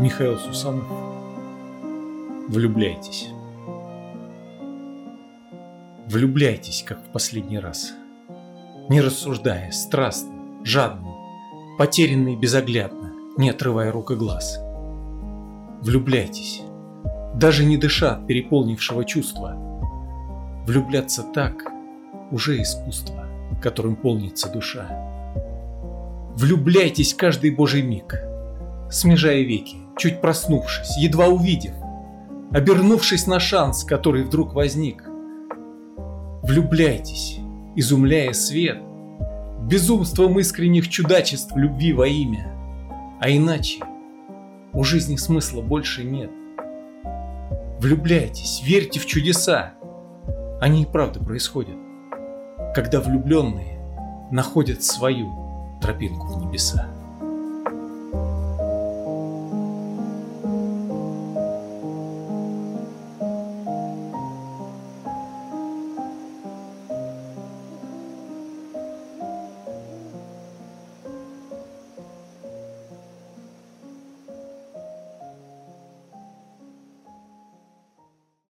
Михаил Сусанов. Влюбляйтесь. Влюбляйтесь, как в последний раз. Не рассуждая, страстно, жадно, потерянно и безоглядно, не отрывая рук и глаз. Влюбляйтесь, даже не дыша от переполнившего чувства. Влюбляться так уже искусство, которым полнится душа. Влюбляйтесь каждый божий миг, смежая веки, чуть проснувшись, едва увидев, обернувшись на шанс, который вдруг возник. Влюбляйтесь, изумляя свет, безумством искренних чудачеств любви во имя. А иначе у жизни смысла больше нет. Влюбляйтесь, верьте в чудеса. Они и правда происходят, когда влюбленные находят свою тропинку в небеса.